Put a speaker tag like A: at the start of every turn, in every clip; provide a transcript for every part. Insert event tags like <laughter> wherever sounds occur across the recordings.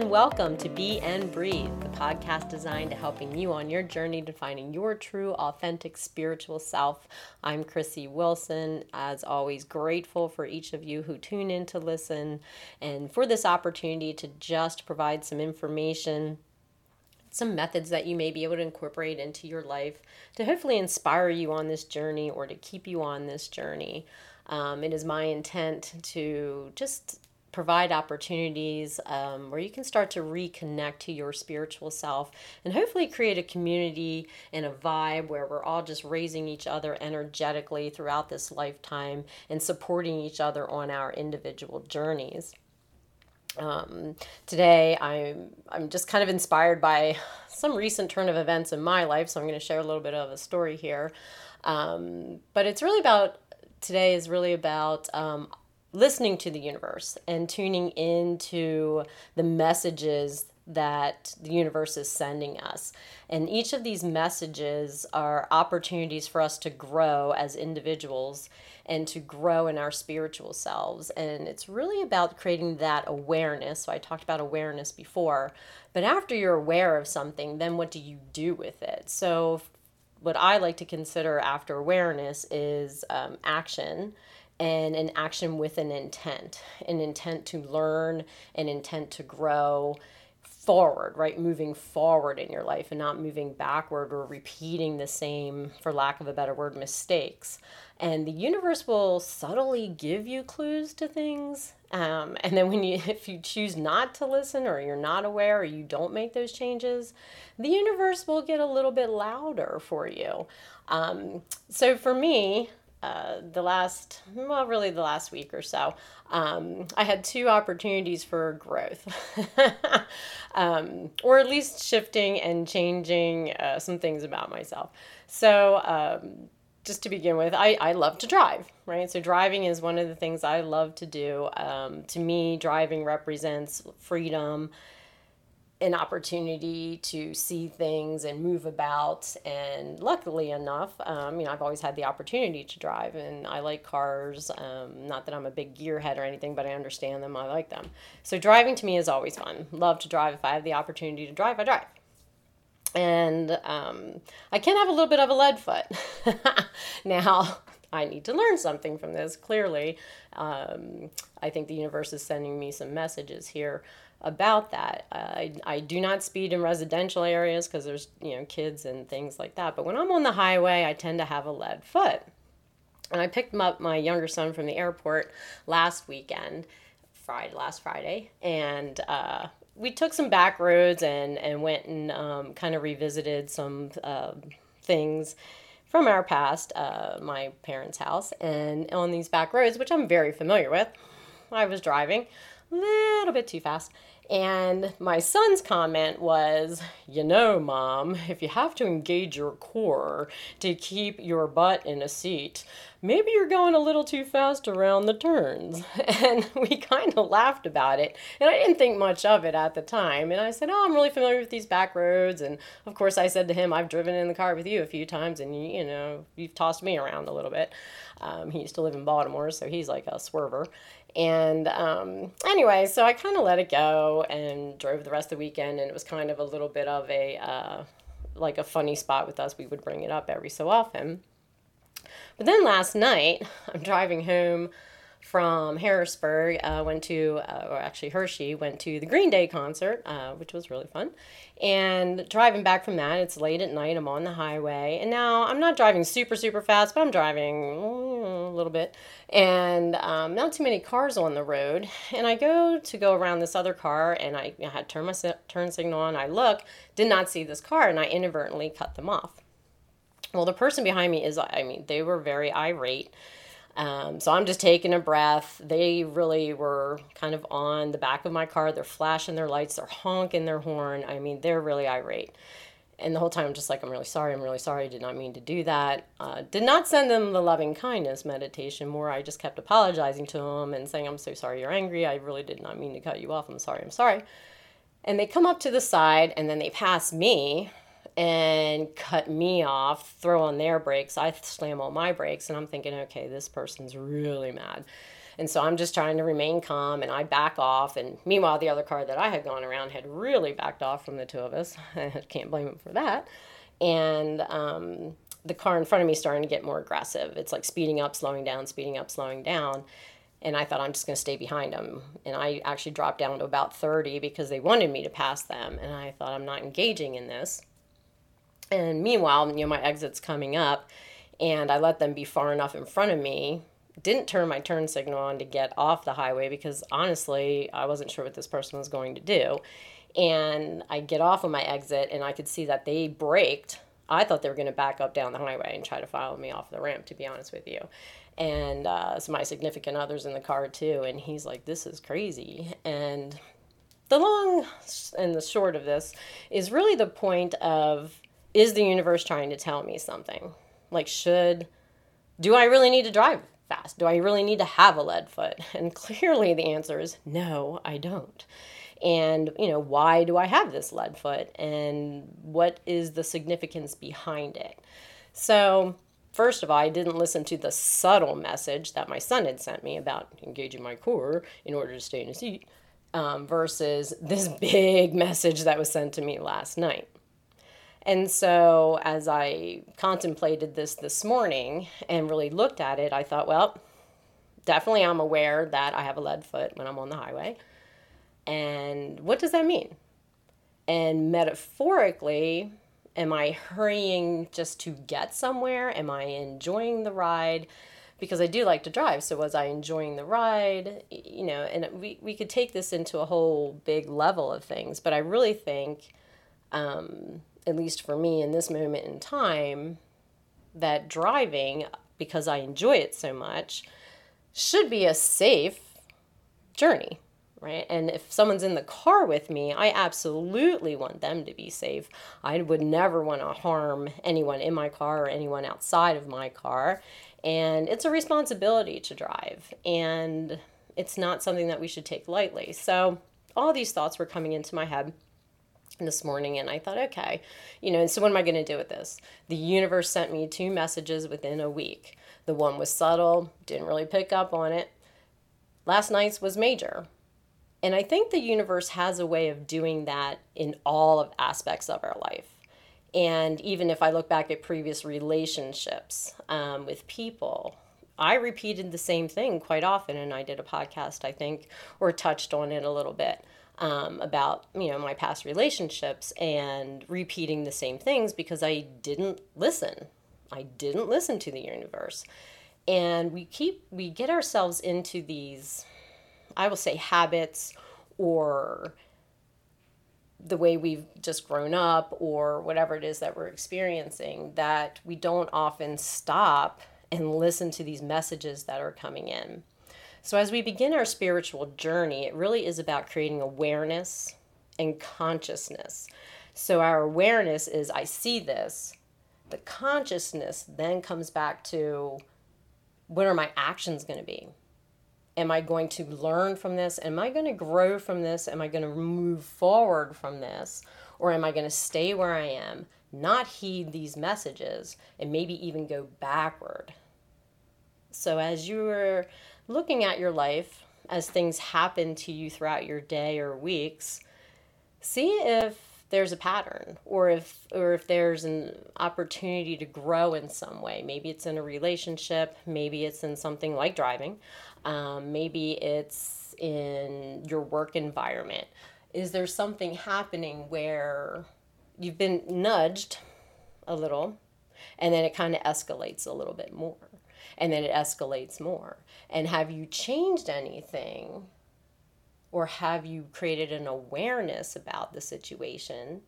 A: And welcome to Be and Breathe, the podcast designed to helping you on your journey to finding your true, authentic spiritual self. I'm Chrissy Wilson. As always, grateful for each of you who tune in to listen and for this opportunity to just provide some information some methods that you may be able to incorporate into your life to hopefully inspire you on this journey or to keep you on this journey. Um, it is my intent to just provide opportunities um, where you can start to reconnect to your spiritual self and hopefully create a community and a vibe where we're all just raising each other energetically throughout this lifetime and supporting each other on our individual journeys. Um, today, I'm I'm just kind of inspired by some recent turn of events in my life, so I'm going to share a little bit of a story here. Um, but it's really about today is really about um, listening to the universe and tuning into the messages that the universe is sending us. And each of these messages are opportunities for us to grow as individuals and to grow in our spiritual selves. And it's really about creating that awareness. So I talked about awareness before, but after you're aware of something, then what do you do with it? So, what I like to consider after awareness is um, action and an action with an intent an intent to learn an intent to grow forward right? Moving forward in your life and not moving backward or repeating the same for lack of a better word mistakes. And the universe will subtly give you clues to things um, <laughs> and then when you if you choose not to listen or you're not aware or you don't make those changes the universe will get a little bit louder for you. Um, so for me uh, the last, well, really the last week or so, um, I had two opportunities for growth, <laughs> um, or at least shifting and changing uh, some things about myself. So, um, just to begin with, I, I love to drive, right? So, driving is one of the things I love to do. Um, to me, driving represents freedom an opportunity to see things and move about. And luckily enough, um, you know, I've always had the opportunity to drive, and I like cars. Um, not that I'm a big gearhead or anything, but I understand them. I like them. So driving to me is always fun. Love to drive. If I have the opportunity to drive, I drive. And um, I can have a little bit of a lead foot. <laughs> now, I need to learn something from this. Clearly, um, I think the universe is sending me some messages here about that. I, I do not speed in residential areas because there's you know kids and things like that. But when I'm on the highway, I tend to have a lead foot. And I picked up my younger son from the airport last weekend, Friday, last Friday, and uh, we took some back roads and and went and um, kind of revisited some uh, things from our past, uh, my parents' house, and on these back roads, which I'm very familiar with. I was driving a little bit too fast and my son's comment was, You know, mom, if you have to engage your core to keep your butt in a seat, maybe you're going a little too fast around the turns. <laughs> And we kind of laughed about it. And I didn't think much of it at the time. And I said, Oh, I'm really familiar with these back roads. And of course, I said to him, I've driven in the car with you a few times and, you, know, you've tossed me around a little bit. Um, he used to live in Baltimore, so he's like a swerver. And um, anyway, so I kind of let it go and drove the rest of the weekend, and it was kind of a little bit of a uh, like a funny spot with us. We would bring it up every so often. But then last night, <laughs> I'm driving home from Harrisburg, uh, went to, uh, or actually Hershey, went to the Green Day concert, uh, which was really fun. And driving back from that, it's late at night, I'm on the highway. And now I'm not driving super, super fast, but I'm driving mm, a little bit. And um, not too many cars on the road. And I go to go around this other car, and I, I had turned my turn signal on. I look, did not see this car, and I inadvertently cut them off. Well, the person behind me is, I mean, they were very irate um, so I'm just taking a breath. They really were kind of on the back of my car. They're flashing their lights, they're honking their horn. I mean, they're really irate. And the whole time, I'm just like, I'm really sorry, I'm really sorry, I did not mean to do that. Uh, did not send them the loving kindness meditation, more I just kept apologizing to them and saying, I'm so sorry you're angry. I really did not mean to cut you off. I'm sorry, I'm sorry. And they come up to the side and then they pass me and cut me off, throw on their brakes. I slam on my brakes, and I'm thinking, okay, this person's really mad. And so I'm just trying to remain calm and I back off. And meanwhile, the other car that I had gone around had really backed off from the two of us. <laughs> I can't blame him for that. And um, the car in front of me starting to get more aggressive. It's like speeding up, slowing down, speeding up, slowing down. And I thought I'm just going to stay behind them. And I actually dropped down to about 30 because they wanted me to pass them. And I thought I'm not engaging in this. And meanwhile, you know, my exit's coming up and I let them be far enough in front of me. Didn't turn my turn signal on to get off the highway because honestly, I wasn't sure what this person was going to do. And I get off of my exit and I could see that they braked. I thought they were going to back up down the highway and try to follow me off the ramp, to be honest with you. And uh, so my significant other's in the car too. And he's like, this is crazy. And the long and the short of this is really the point of is the universe trying to tell me something? Like, should, do I really need to drive fast? Do I really need to have a lead foot? <laughs> And clearly the answer is no, I don't. And, you know, why do I have this lead foot? And what is the significance behind it? So, first of all, I didn't listen to the subtle message that my son had sent me about engaging my core in order to stay in a seat um, versus this <laughs> big message that was sent to me last night. And so, as I contemplated this this morning and really looked at it, I thought, well, definitely I'm aware that I have a lead foot when I'm on the highway. And what does that mean? And metaphorically, am I hurrying just to get somewhere? Am I enjoying the ride? Because I do like to drive. So, was I enjoying the ride? You know, and we, we could take this into a whole big level of things, but I really think. Um, at least for me in this moment in time, that driving, because I enjoy it so much, should be a safe journey, right? And if someone's in the car with me, I absolutely want them to be safe. I would never want to harm anyone in my car or anyone outside of my car. And it's a responsibility to drive, and it's not something that we should take lightly. So, all these thoughts were coming into my head this morning and I thought, okay, you know, and so what am I going to do with this? The universe sent me two messages within a week. The one was subtle, didn't really pick up on it. Last night's was major. And I think the universe has a way of doing that in all of aspects of our life. And even if I look back at previous relationships um, with people, I repeated the same thing quite often. And I did a podcast, I think, or touched on it a little bit um, about you know my past relationships and repeating the same things because I didn't listen. I didn't listen to the universe, and we keep we get ourselves into these, I will say habits or the way we've just grown up or whatever it is that we're experiencing that we don't often stop and listen to these messages that are coming in. So, as we begin our spiritual journey, it really is about creating awareness and consciousness. So, our awareness is I see this. The consciousness then comes back to what are my actions going to be? Am I going to learn from this? Am I going to grow from this? Am I going to move forward from this? Or am I going to stay where I am, not heed these messages, and maybe even go backward? So, as you're looking at your life as things happen to you throughout your day or weeks, see if there's a pattern or if or if there's an opportunity to grow in some way. Maybe it's in a relationship maybe it's in something like driving um, maybe it's in your work environment. Is there something happening where you've been nudged a little and then it kind of escalates a little bit more and then it escalates more and have you changed anything? Or have you created an awareness about the situation?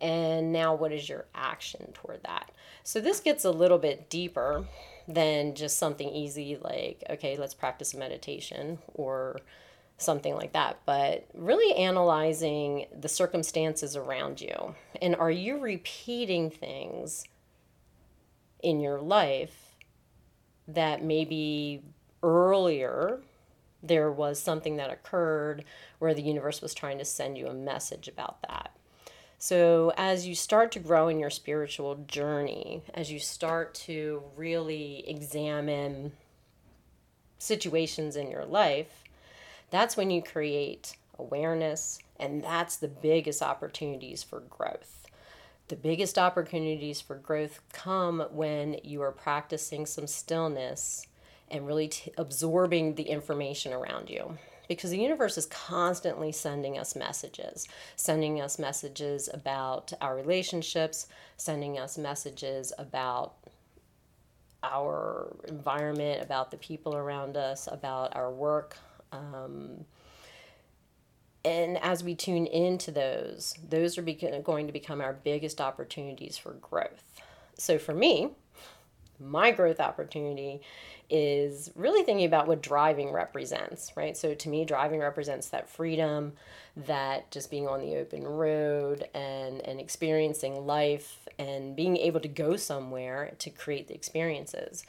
A: And now, what is your action toward that? So, this gets a little bit deeper than just something easy like, okay, let's practice meditation or something like that, but really analyzing the circumstances around you. And are you repeating things in your life that maybe earlier there was something that occurred where the universe was trying to send you a message about that. So, as you start to grow in your spiritual journey, as you start to really examine situations in your life, that's when you create awareness, and that's the biggest opportunities for growth. The biggest opportunities for growth come when you are practicing some stillness and really t- absorbing the information around you because the universe is constantly sending us messages, sending us messages about our relationships, sending us messages about our environment, about the people around us, about our work. Um, and as we tune into those, those are going to become our biggest opportunities for growth. So for me, my growth opportunity is really thinking about what driving represents, right? So to me, driving represents that freedom, that just being on the open road and, and experiencing life and being able to go somewhere to create the experiences.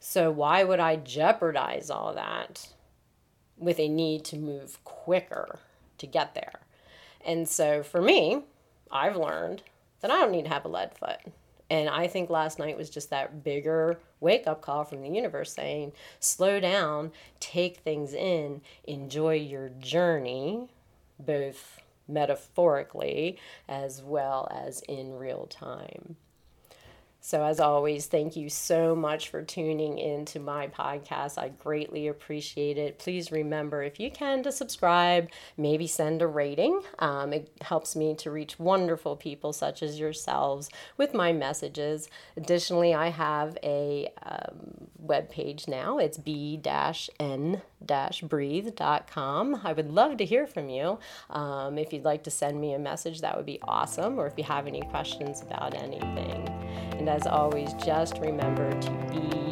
A: So why would I jeopardize all that with a need to move quicker to get there? And so for me, I've learned that I don't need to have a lead foot. And I think last night was just that bigger wake up call from the universe saying, slow down, take things in, enjoy your journey, both metaphorically as well as in real time. So, as always, thank you so much for tuning in to my podcast. I greatly appreciate it. Please remember, if you can, to subscribe, maybe send a rating. Um, it helps me to reach wonderful people such as yourselves with my messages. Additionally, I have a um, web page now. It's b-n-breathe.com. I would love to hear from you. Um, if you'd like to send me a message, that would be awesome. Or if you have any questions about anything. And as always, just remember to be